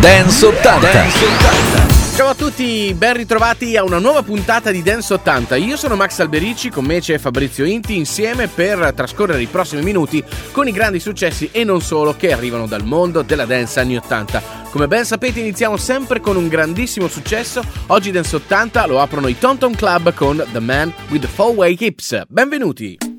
Dance 80. Dance 80. Ciao a tutti, ben ritrovati a una nuova puntata di Dance 80. Io sono Max Alberici, con me c'è Fabrizio Inti, insieme per trascorrere i prossimi minuti con i grandi successi e non solo che arrivano dal mondo della dance anni 80. Come ben sapete iniziamo sempre con un grandissimo successo. Oggi Dance 80 lo aprono i Tonton Club con The Man with the Four Way Hips. Benvenuti!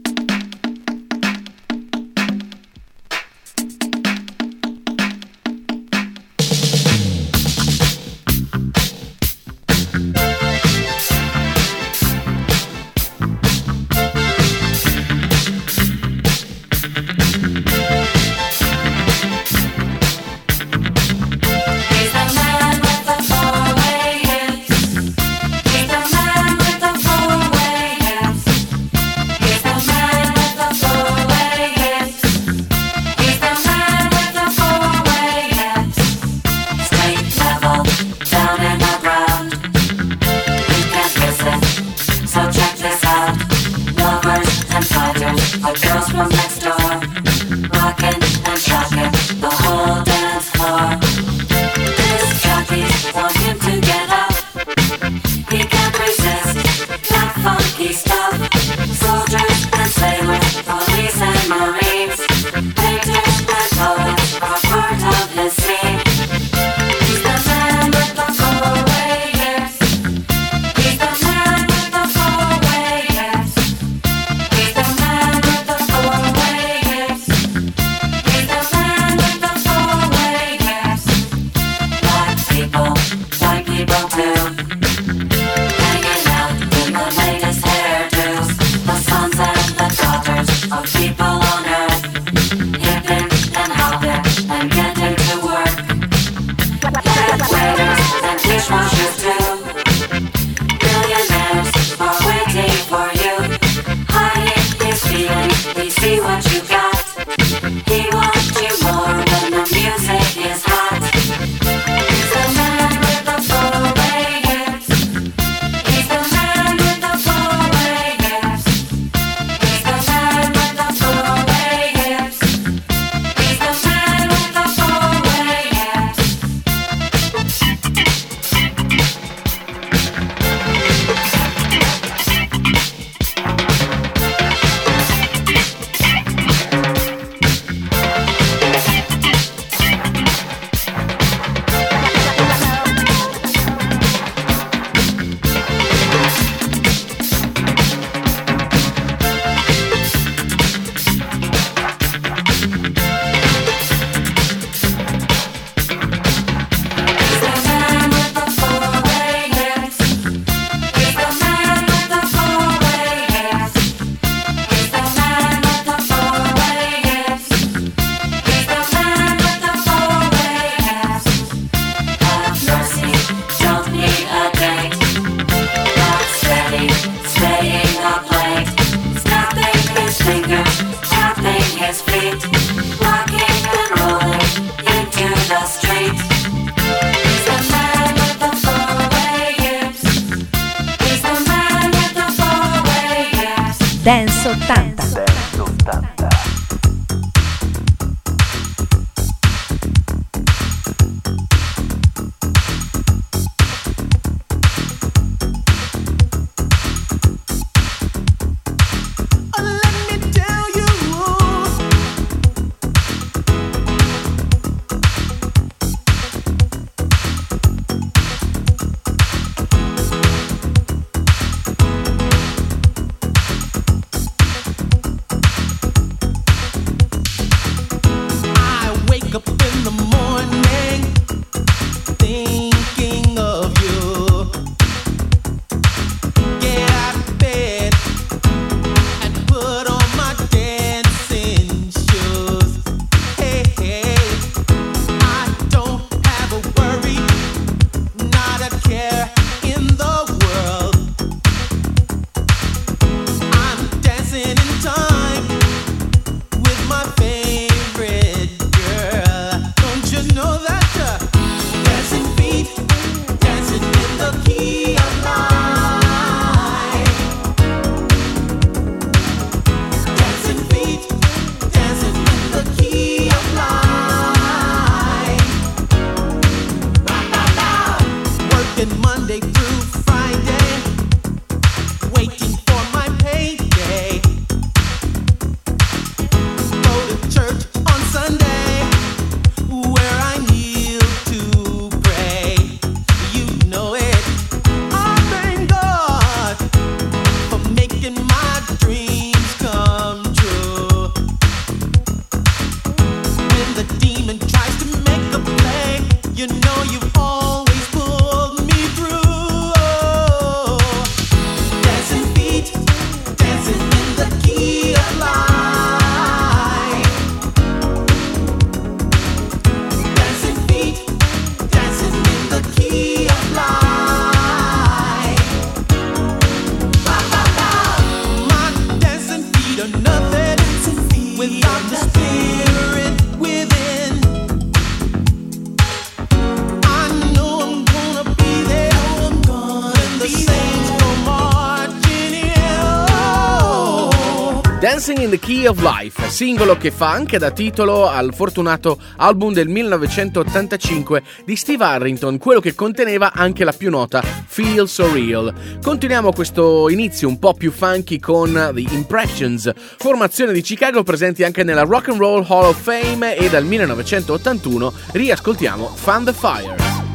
Dancing in the Key of Life, singolo che fa anche da titolo al fortunato album del 1985 di Steve Harrington, quello che conteneva anche la più nota Feel So Real. Continuiamo questo inizio un po' più funky con The Impressions, formazione di Chicago presenti anche nella Rock and Roll Hall of Fame e dal 1981 riascoltiamo Fun the Fire.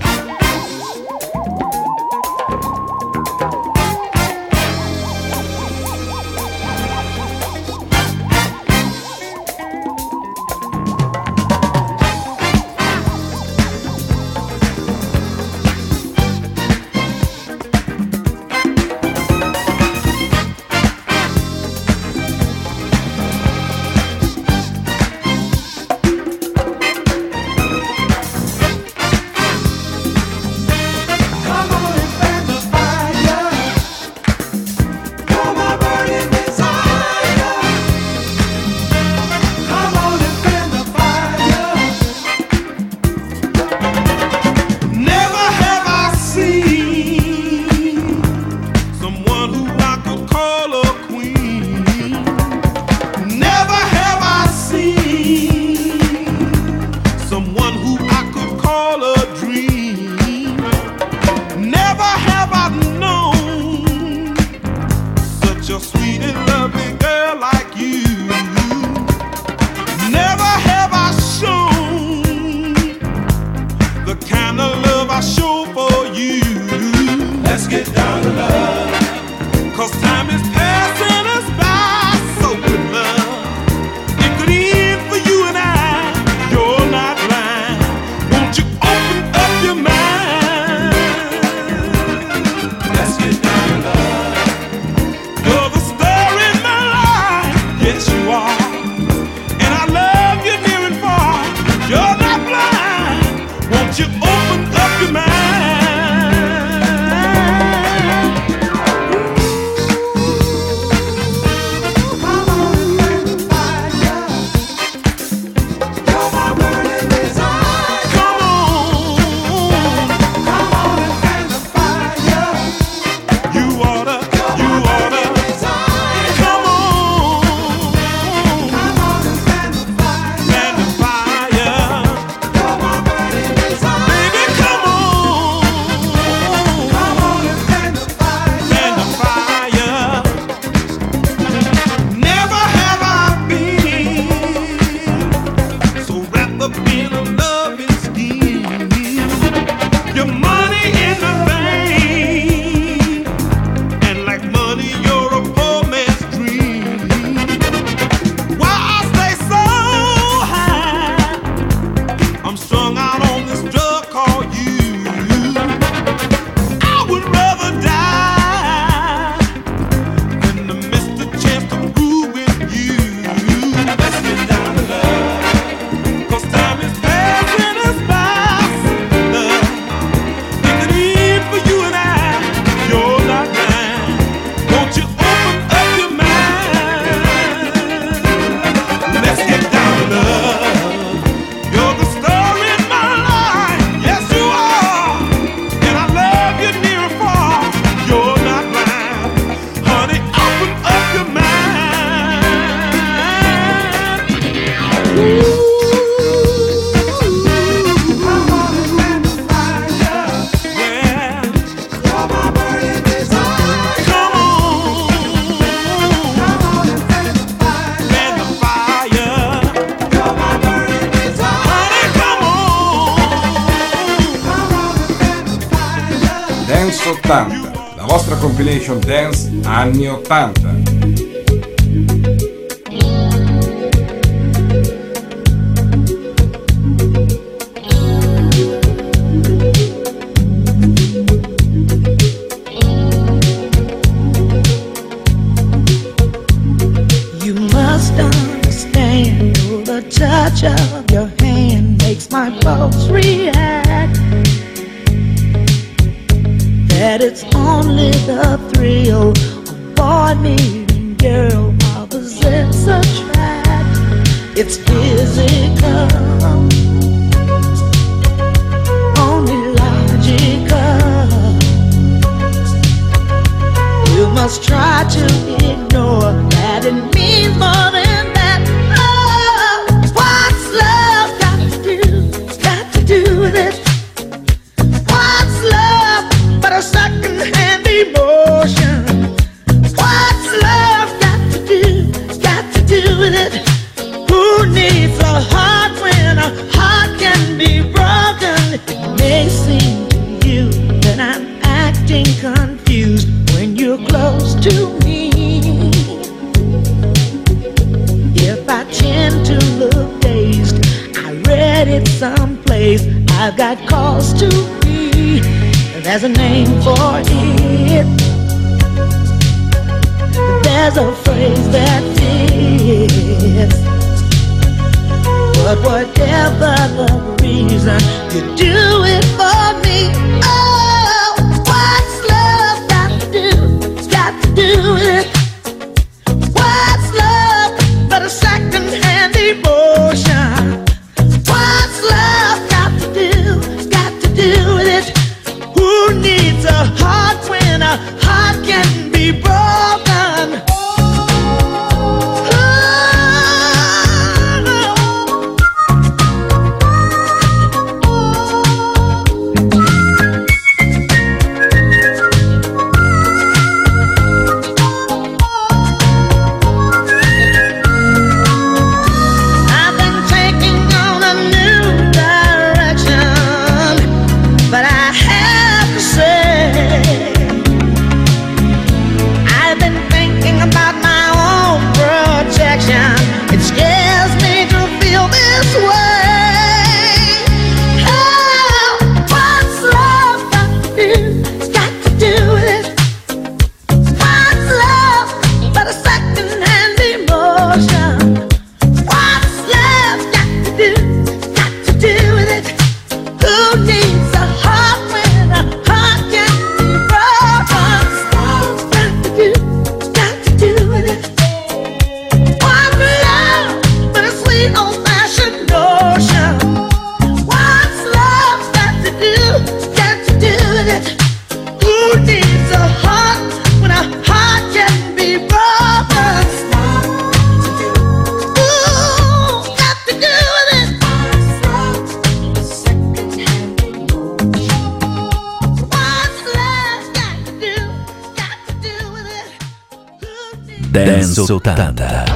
Anni It's physical. must try to ignore Dance 80. Sultanda.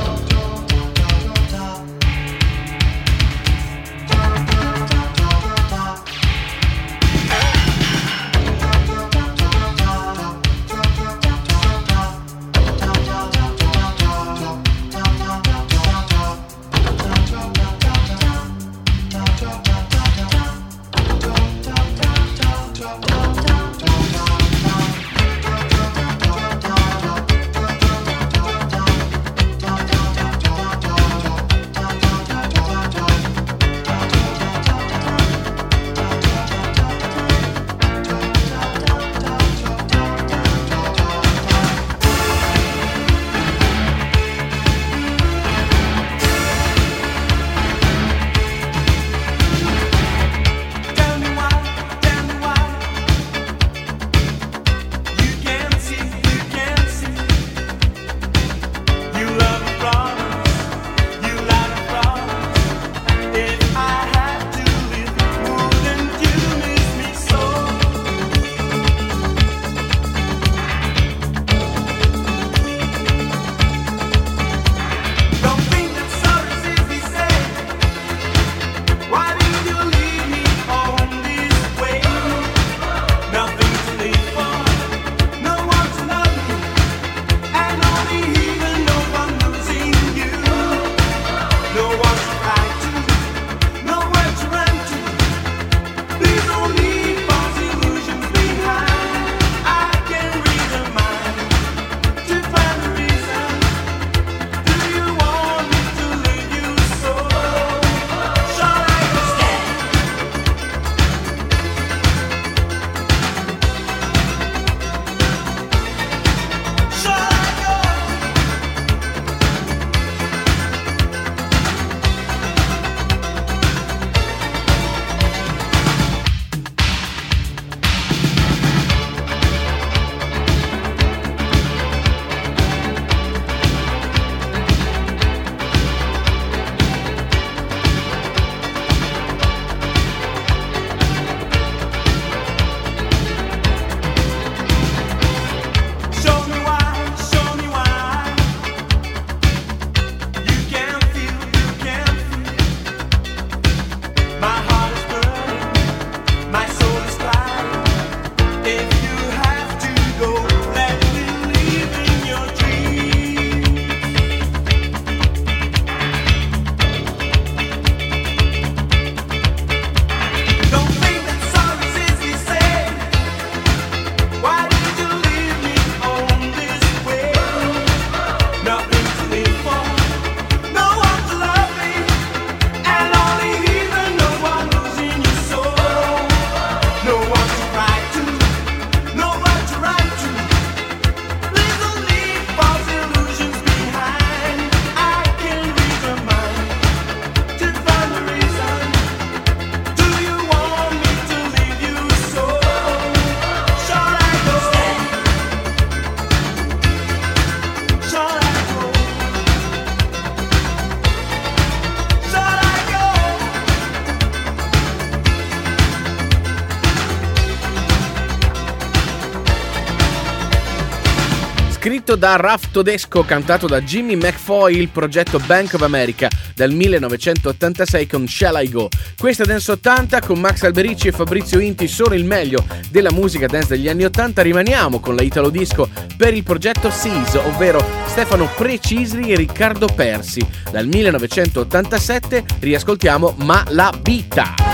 Da Raf Todesco, cantato da Jimmy McFoy, il progetto Bank of America del 1986 con Shall I Go. Questa Dance 80 con Max Alberici e Fabrizio Inti sono il meglio della musica dance degli anni 80. Rimaniamo con la Italo Disco per il progetto SEAS, ovvero Stefano Precisri e Riccardo Persi. Dal 1987 riascoltiamo Ma la vita.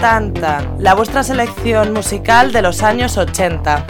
Dance 80, la vuestra selección musical de los años 80.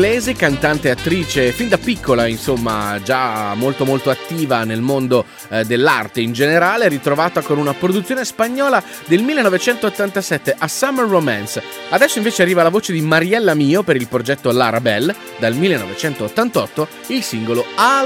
Inglese, cantante e attrice, fin da piccola, insomma, già molto molto attiva nel mondo eh, dell'arte in generale, ritrovata con una produzione spagnola del 1987 a Summer Romance. Adesso invece arriva la voce di Mariella Mio per il progetto L'Arabelle, dal 1988, il singolo A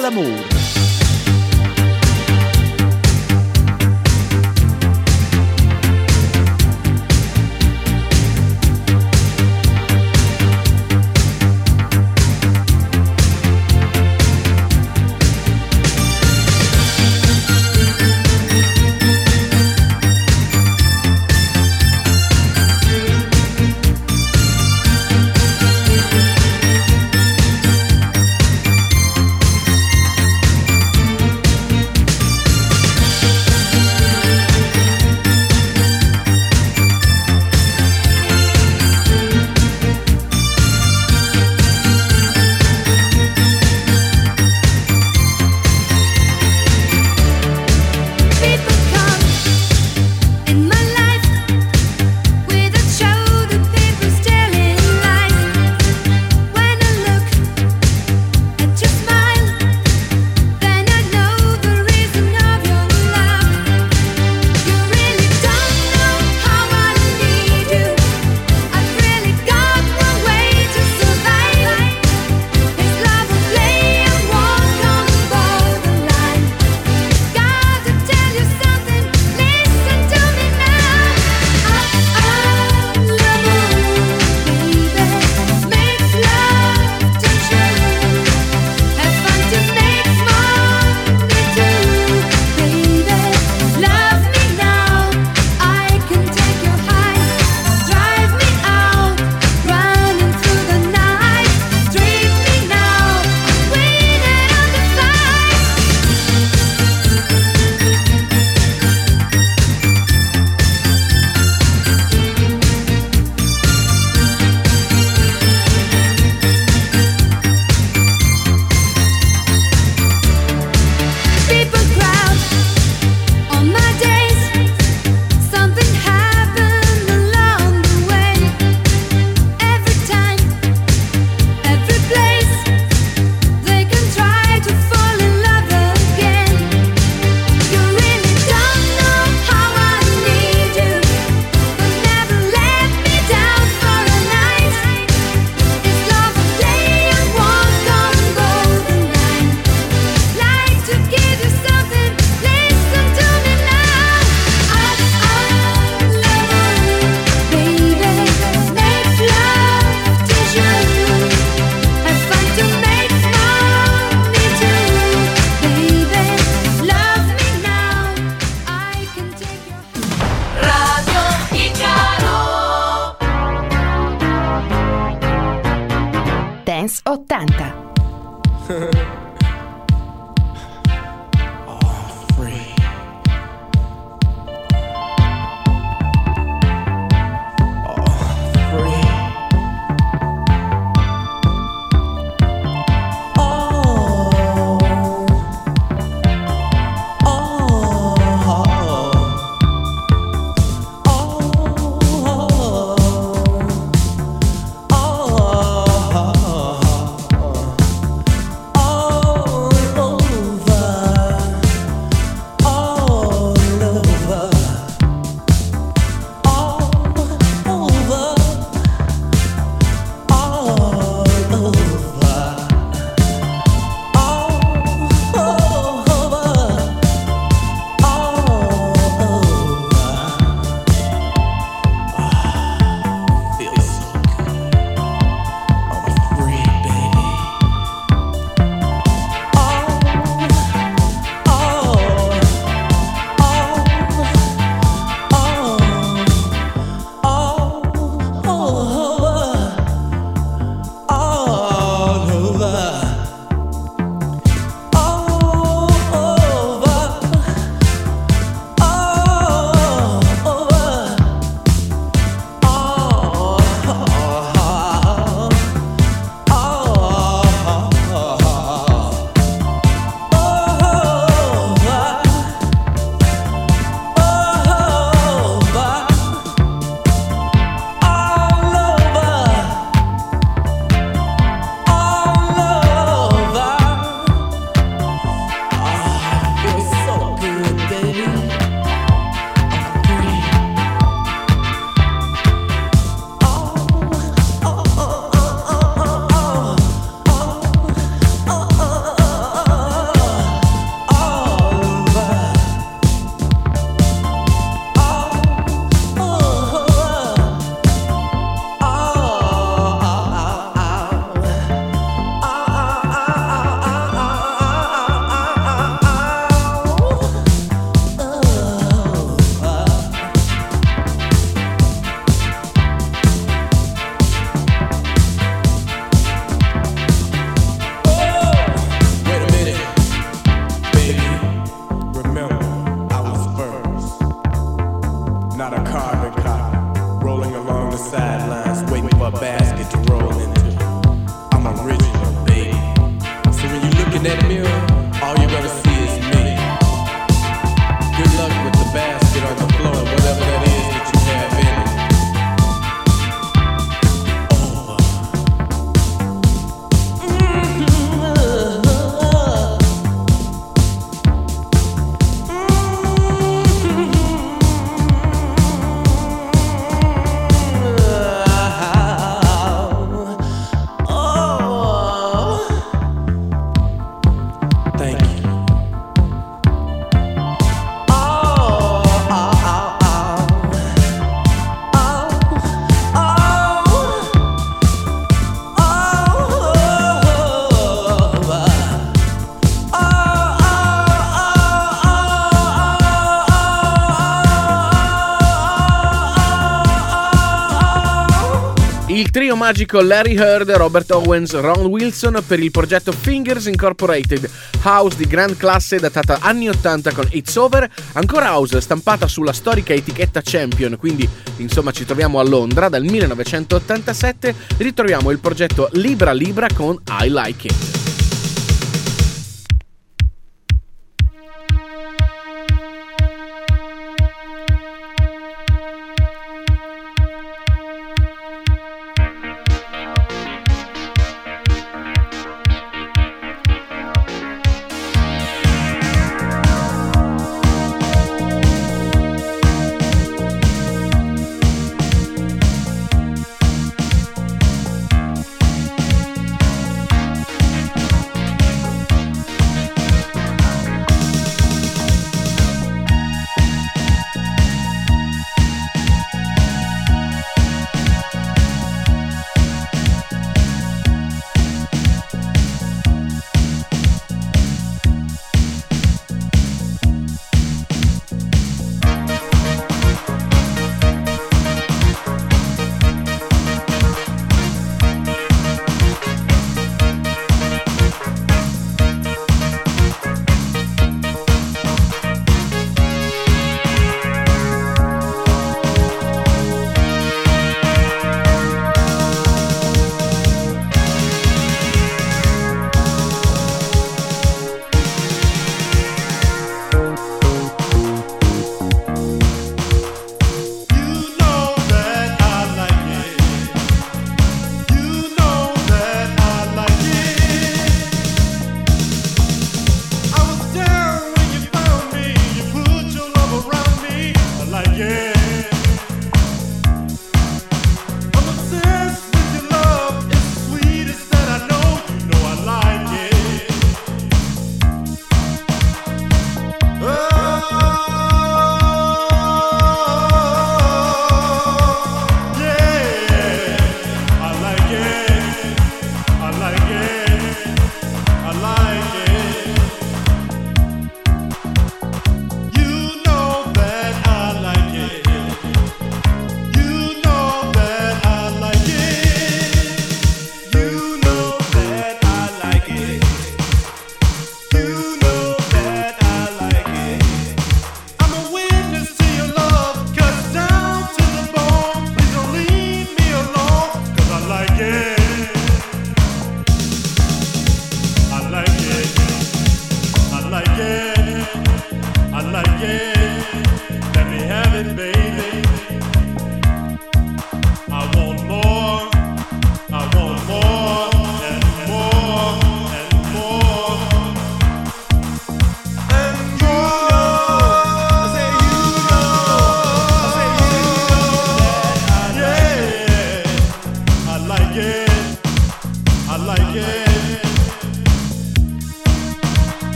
trio magico Larry Heard, Robert Owens, Ron Wilson per il progetto Fingers Incorporated, house di gran classe datata anni 80 con It's Over, ancora house stampata sulla storica etichetta Champion, quindi insomma ci troviamo a Londra dal 1987, ritroviamo il progetto Libra Libra con I Like It.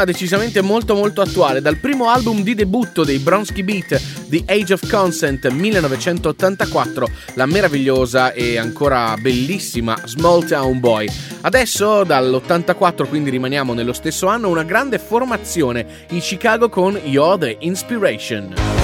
Tema decisamente molto molto attuale, dal primo album di debutto dei Bronsky Beat, The Age of Consent 1984, la meravigliosa e ancora bellissima Small Town Boy. Adesso dall'84, quindi rimaniamo nello stesso anno, una grande formazione in Chicago con You're the Inspiration.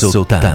Dance 80.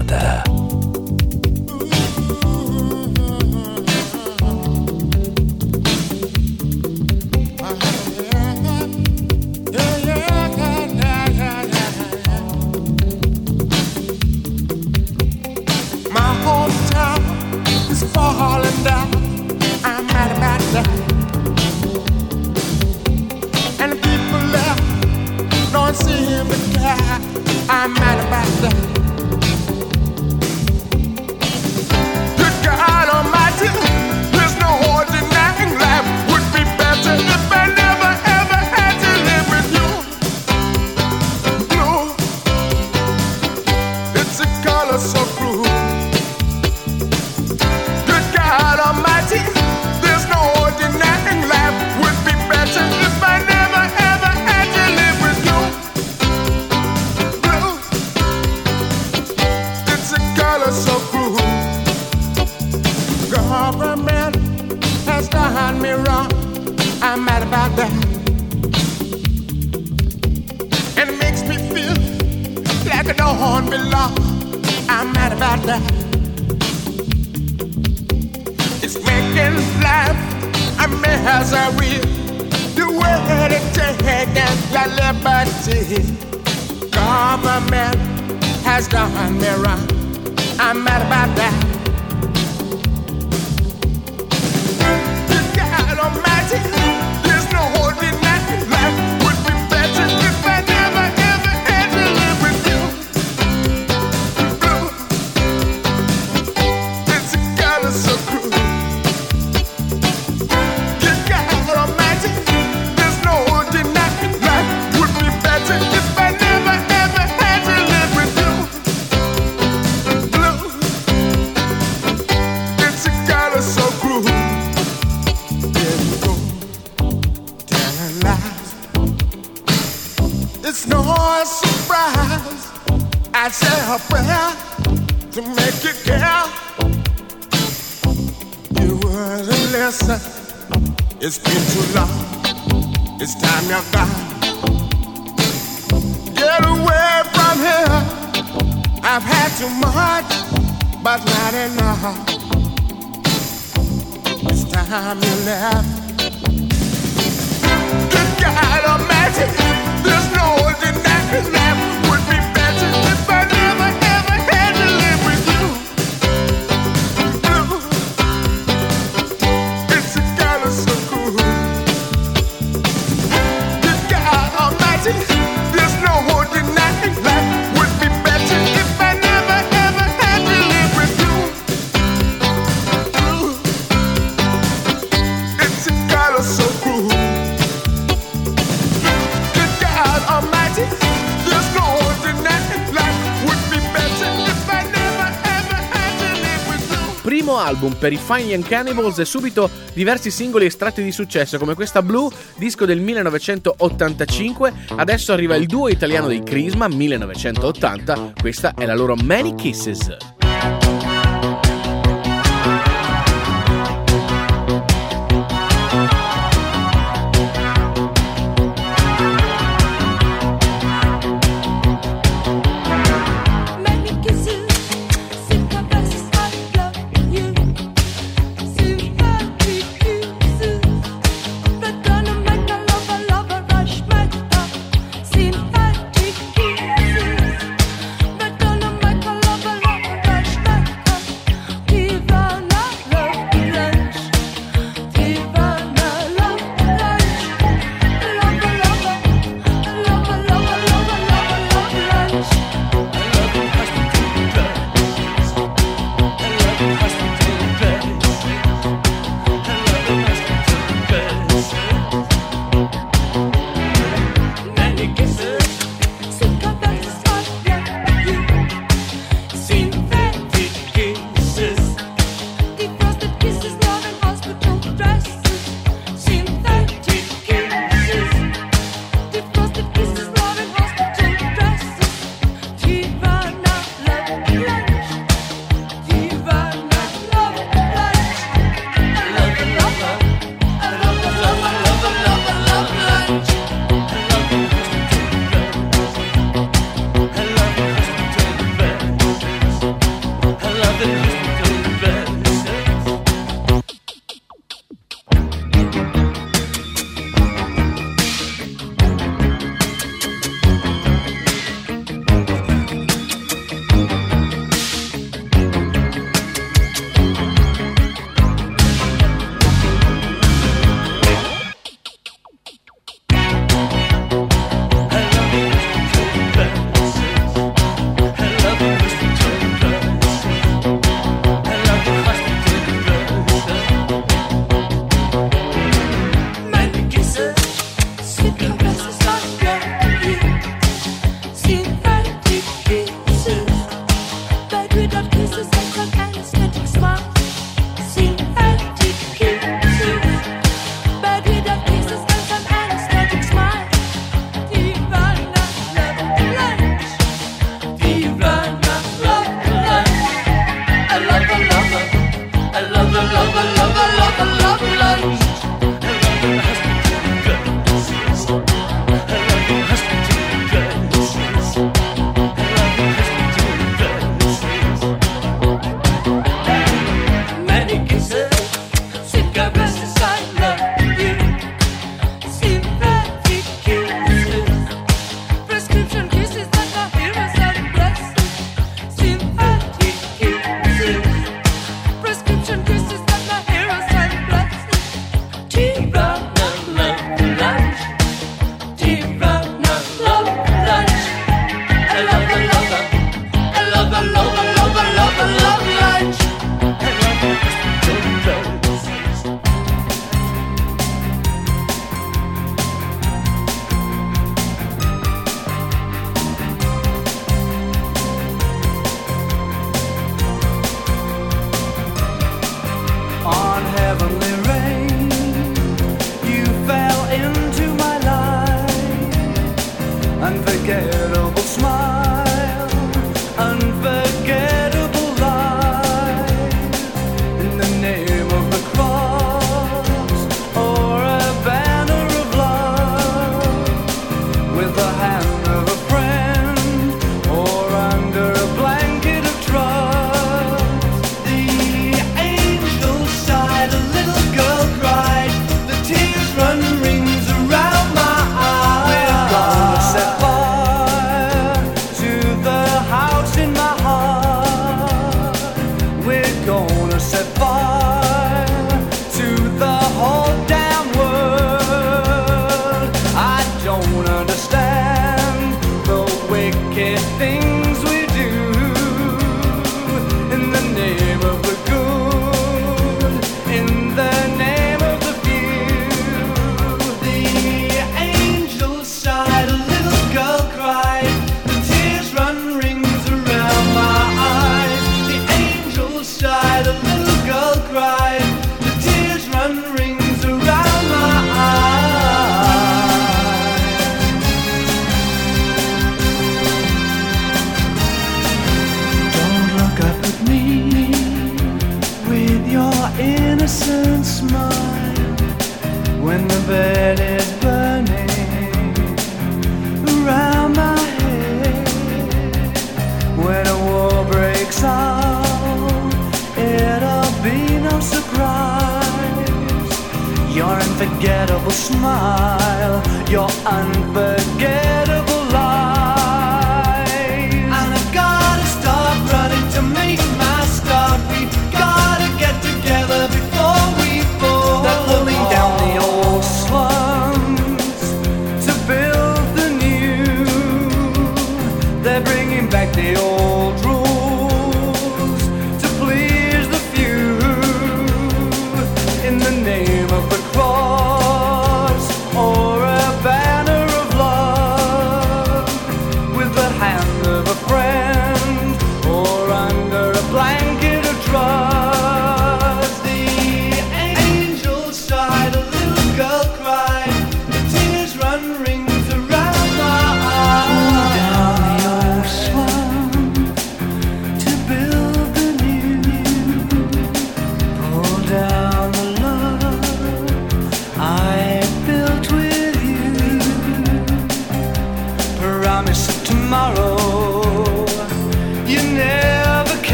Album per i Fine Young Cannibals e subito diversi singoli estratti di successo come questa Blue, disco del 1985. Adesso arriva il duo italiano dei Crisma 1980, questa è la loro Many Kisses.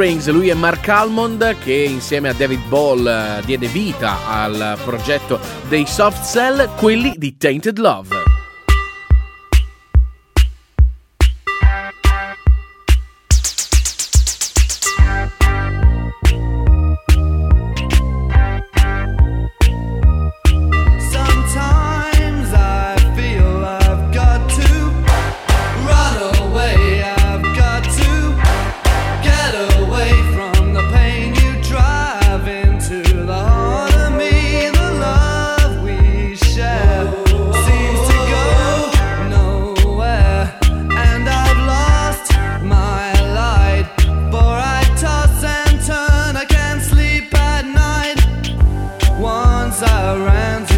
Rings, lui è Mark Almond che insieme a David Ball eh, diede vita al progetto dei Soft Cell, quelli di Tainted Love. I ran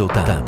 resultado.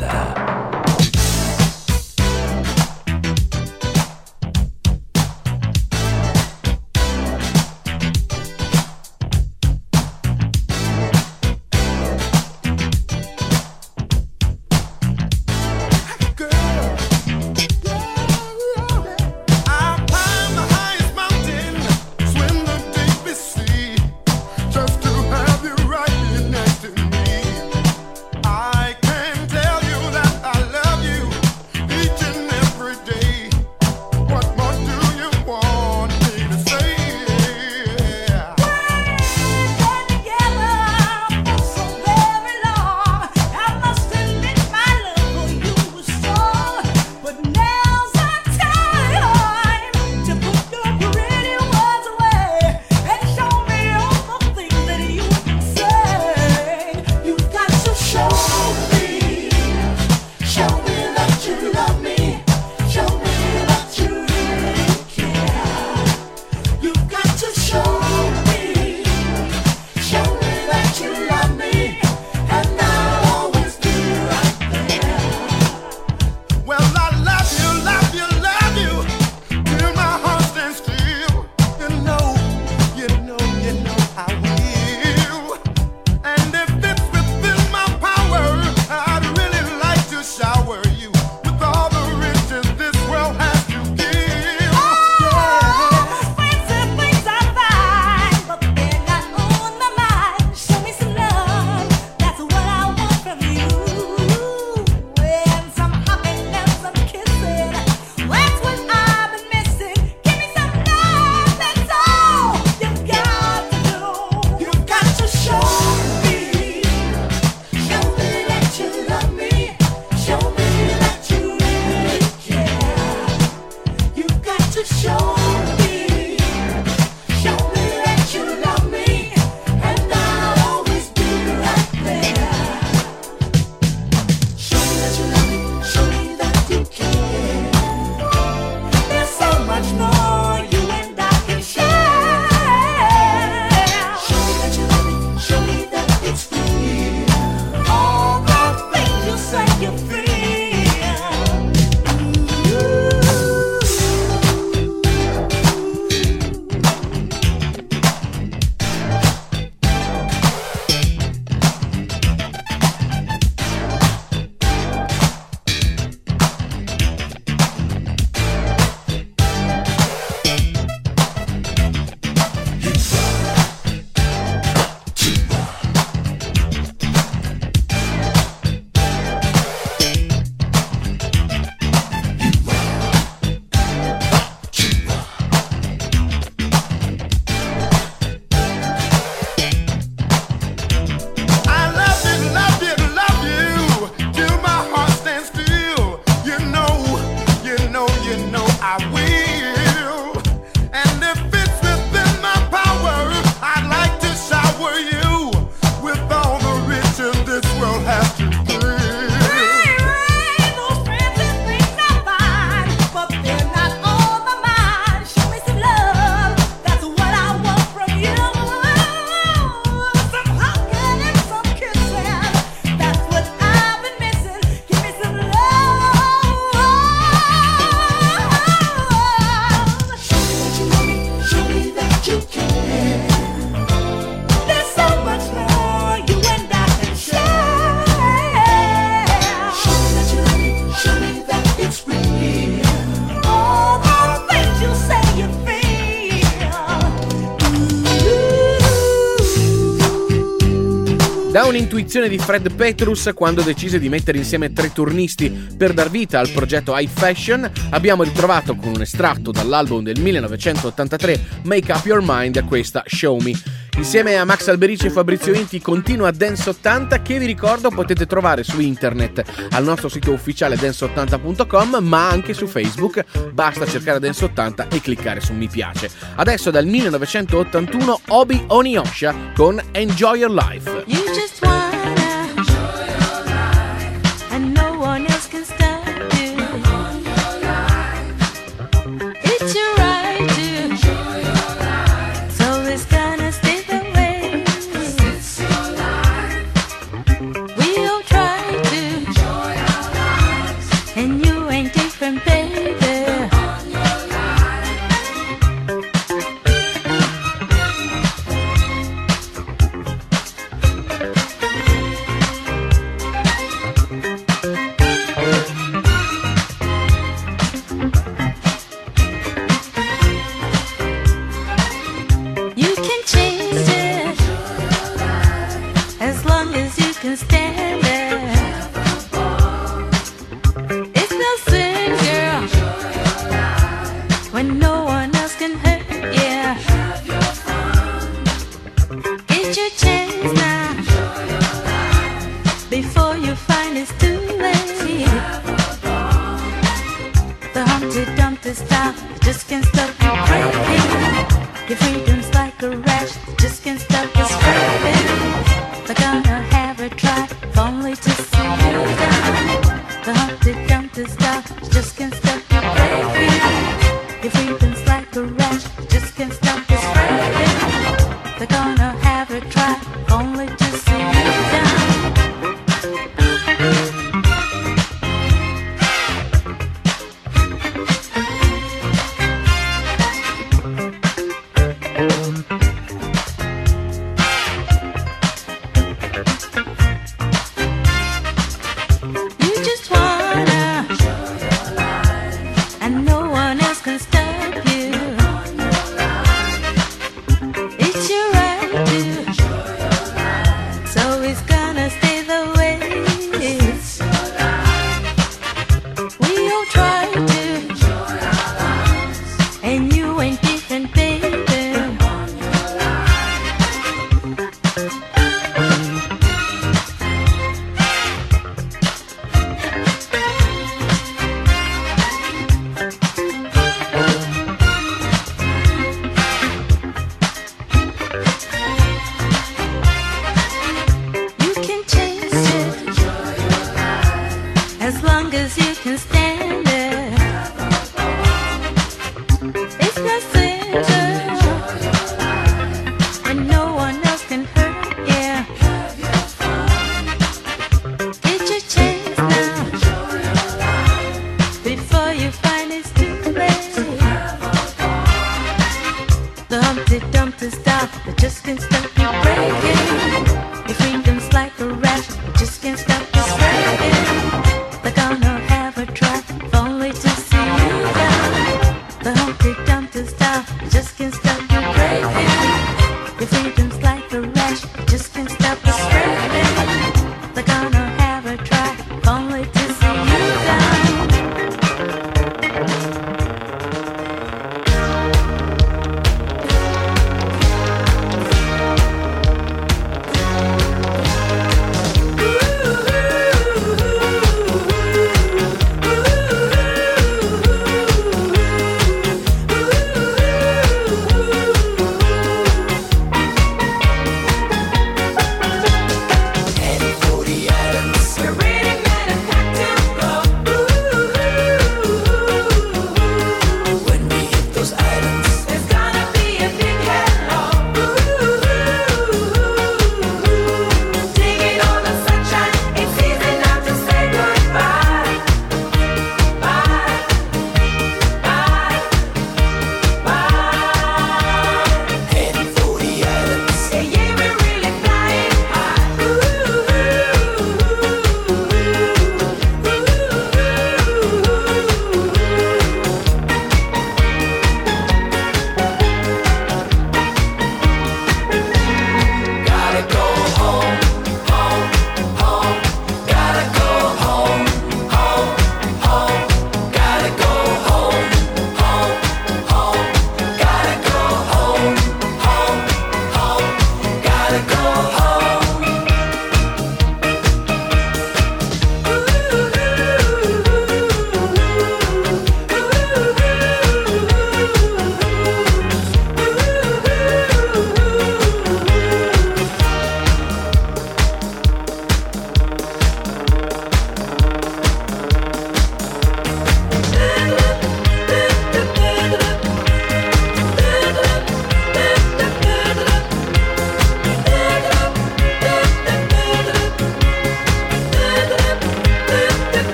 direzione di Fred Petrus quando decise di mettere insieme tre turnisti per dar vita al progetto High Fashion, abbiamo ritrovato con un estratto dall'album del 1983 Make Up Your Mind questa Show Me. Insieme a Max Alberici e Fabrizio Inti continua Dance 80 che vi ricordo potete trovare su internet al nostro sito ufficiale dance80.com ma anche su Facebook, basta cercare Dance 80 e cliccare su mi piace. Adesso dal 1981 Obi Oniosha con Enjoy Your Life.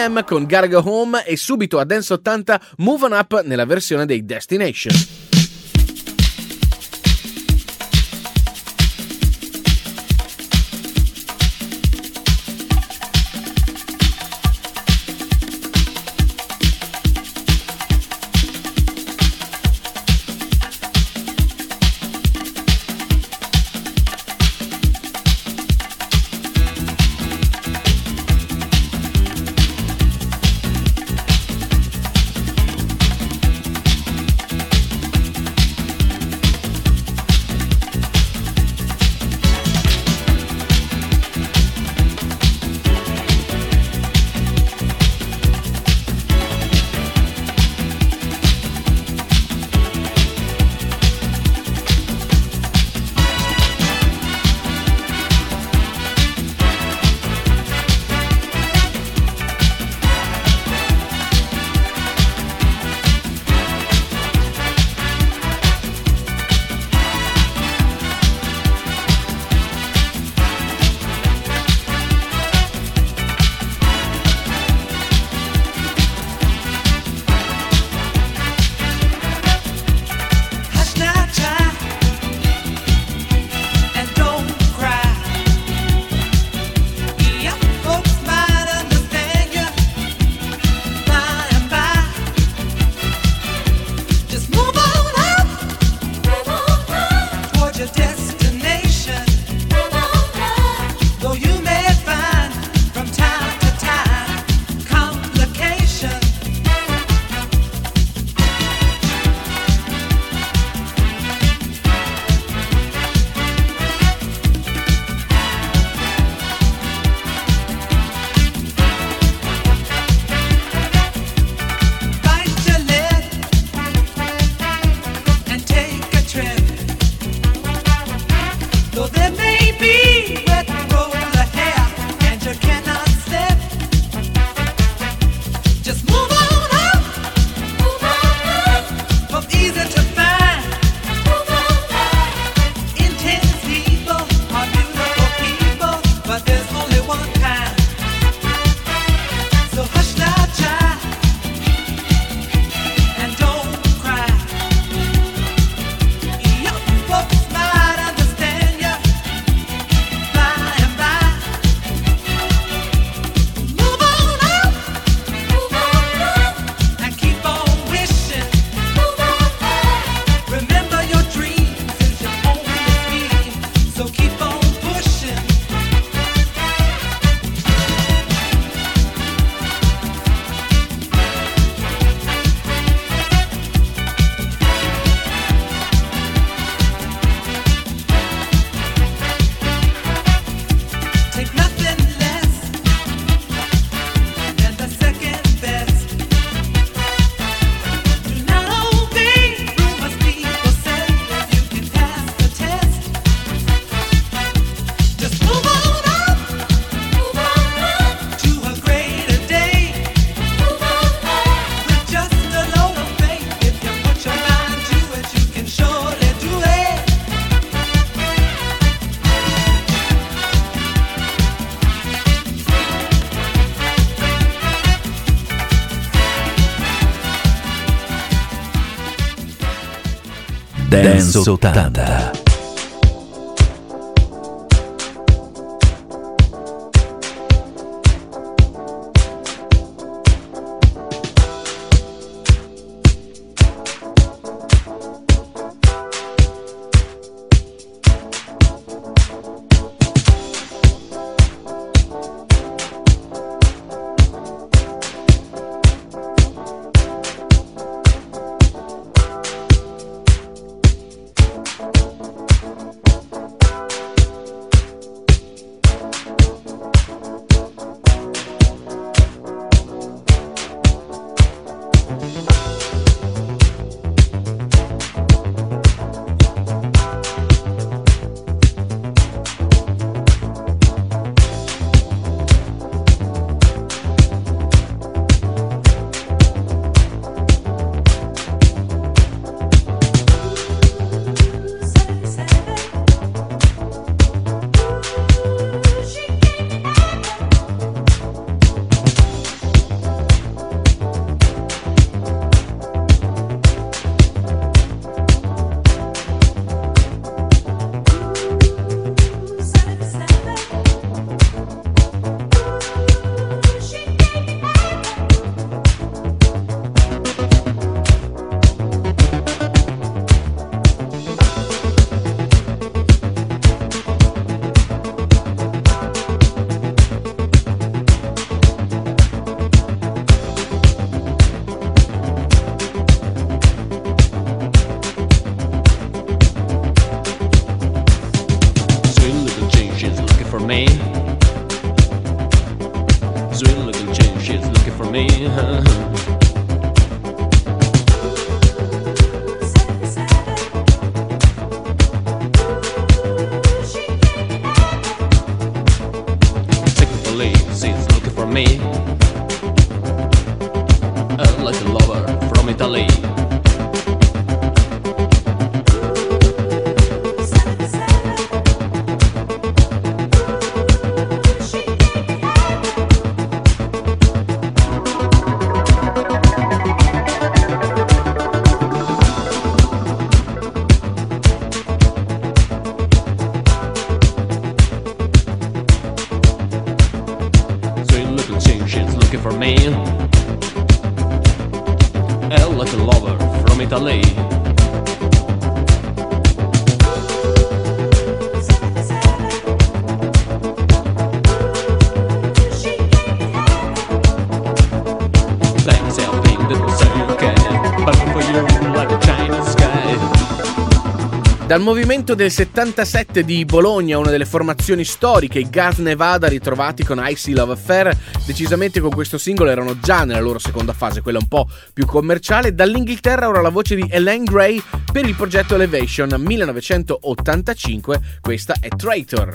AM con Garga Home e subito a Dance 80 Move On Up nella versione dei Destination. Sultanda. Dal movimento del 77 di Bologna, una delle formazioni storiche, i Gas Nevada ritrovati con Icy Love Affair, decisamente con questo singolo erano già nella loro seconda fase, quella un po' più commerciale. Dall'Inghilterra ora la voce di Elaine Gray per il progetto Elevation 1985, questa è Traitor.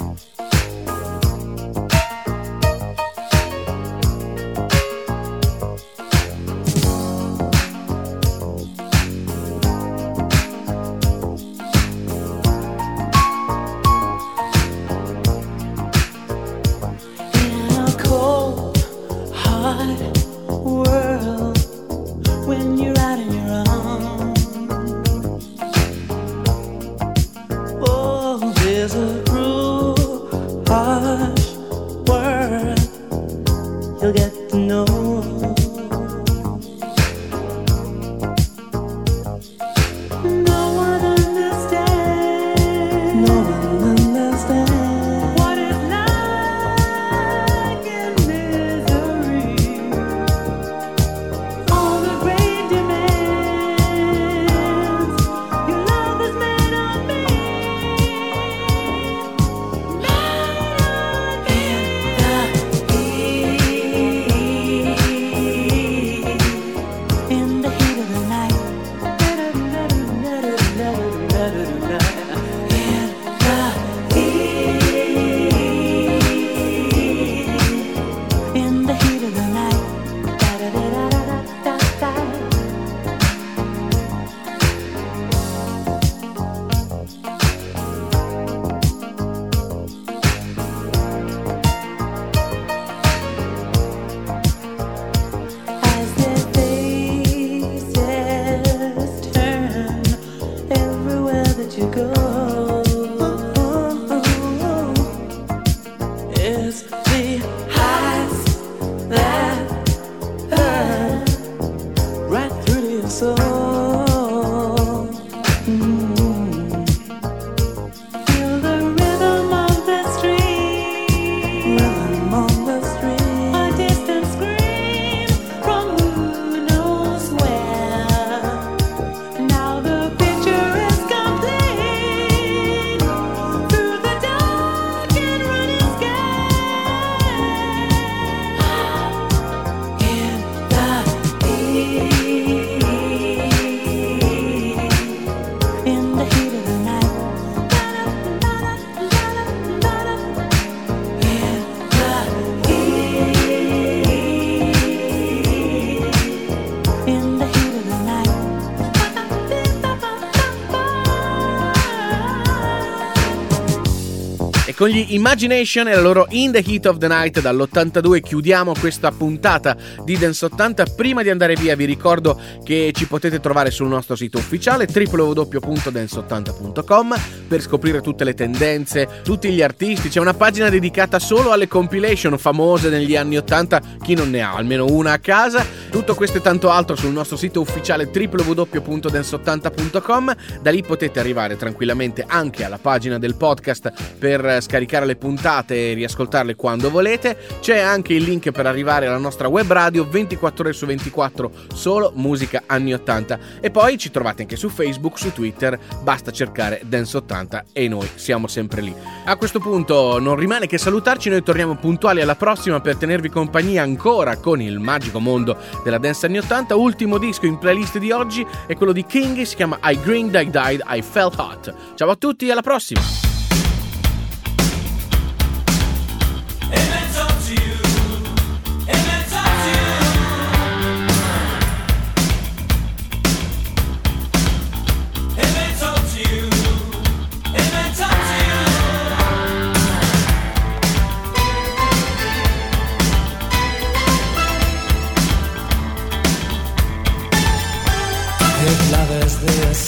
Con gli Imagination e la loro In the Heat of the Night dall'82 chiudiamo questa puntata di Dance 80. Prima di andare via vi ricordo che ci potete trovare sul nostro sito ufficiale www.dance80.com per scoprire tutte le tendenze, tutti gli artisti. C'è una pagina dedicata solo alle compilation famose negli anni 80, chi non ne ha almeno una a casa. Tutto questo e tanto altro sul nostro sito ufficiale www.dance80.com. Da lì potete arrivare tranquillamente anche alla pagina del podcast per scaricare le puntate e riascoltarle quando volete. C'è anche il link per arrivare alla nostra web radio 24 ore su 24, solo musica anni 80. E poi ci trovate anche su Facebook, su Twitter, basta cercare Dance 80 e noi siamo sempre lì. A questo punto non rimane che salutarci, noi torniamo puntuali alla prossima per tenervi compagnia ancora con il magico mondo della dance anni 80. Ultimo disco in playlist di oggi è quello di King, si chiama I Green I Died, I Felt Hot. Ciao a tutti, alla prossima!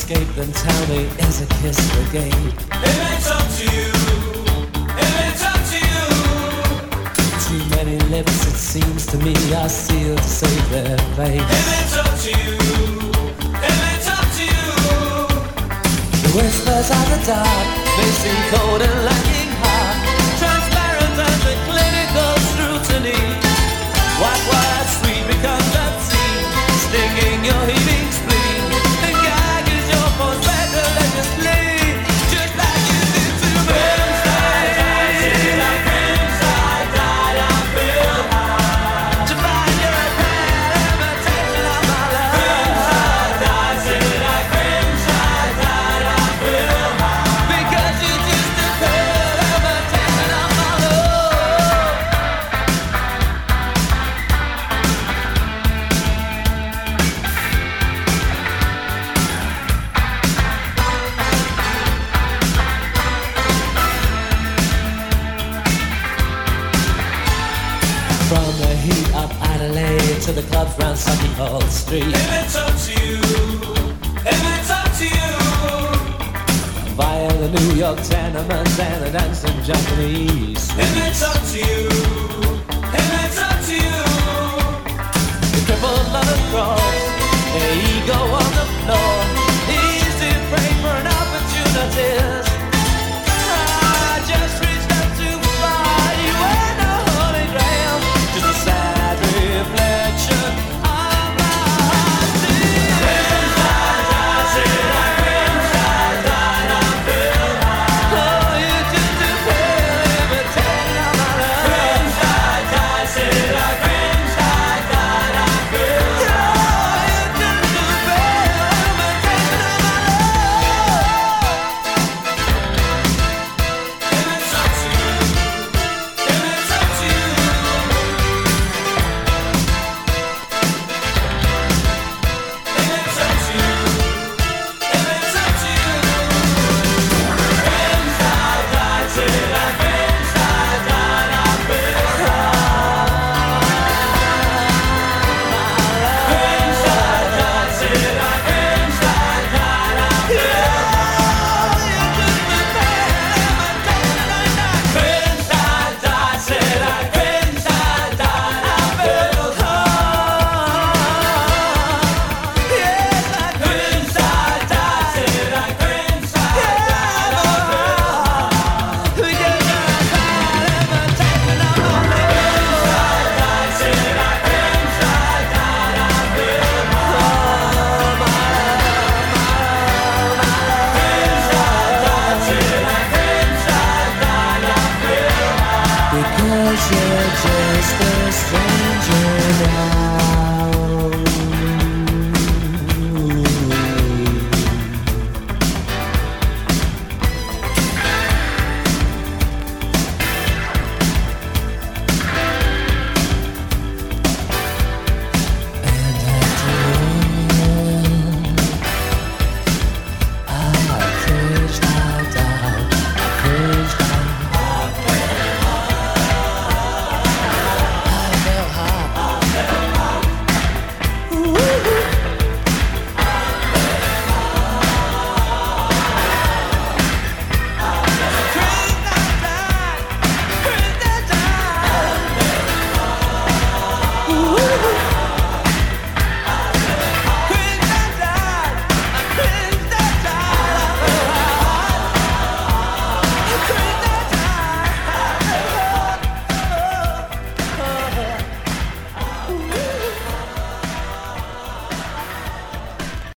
Escape, then tell me, is a kiss the game? If it's up to you, if it's up to you. Too many lips, it seems to me, are sealed to save their face. If it's up to you, if it's up to you. The whispers of the dark, they seem cold and lacking to the clubs round Sunday Hall Street. If it's up to you, if it's up to you. Via the New York tenements and the dancing Japanese. If it's up to you, if it's up to you. The crippled the crawls, the ego on the floor.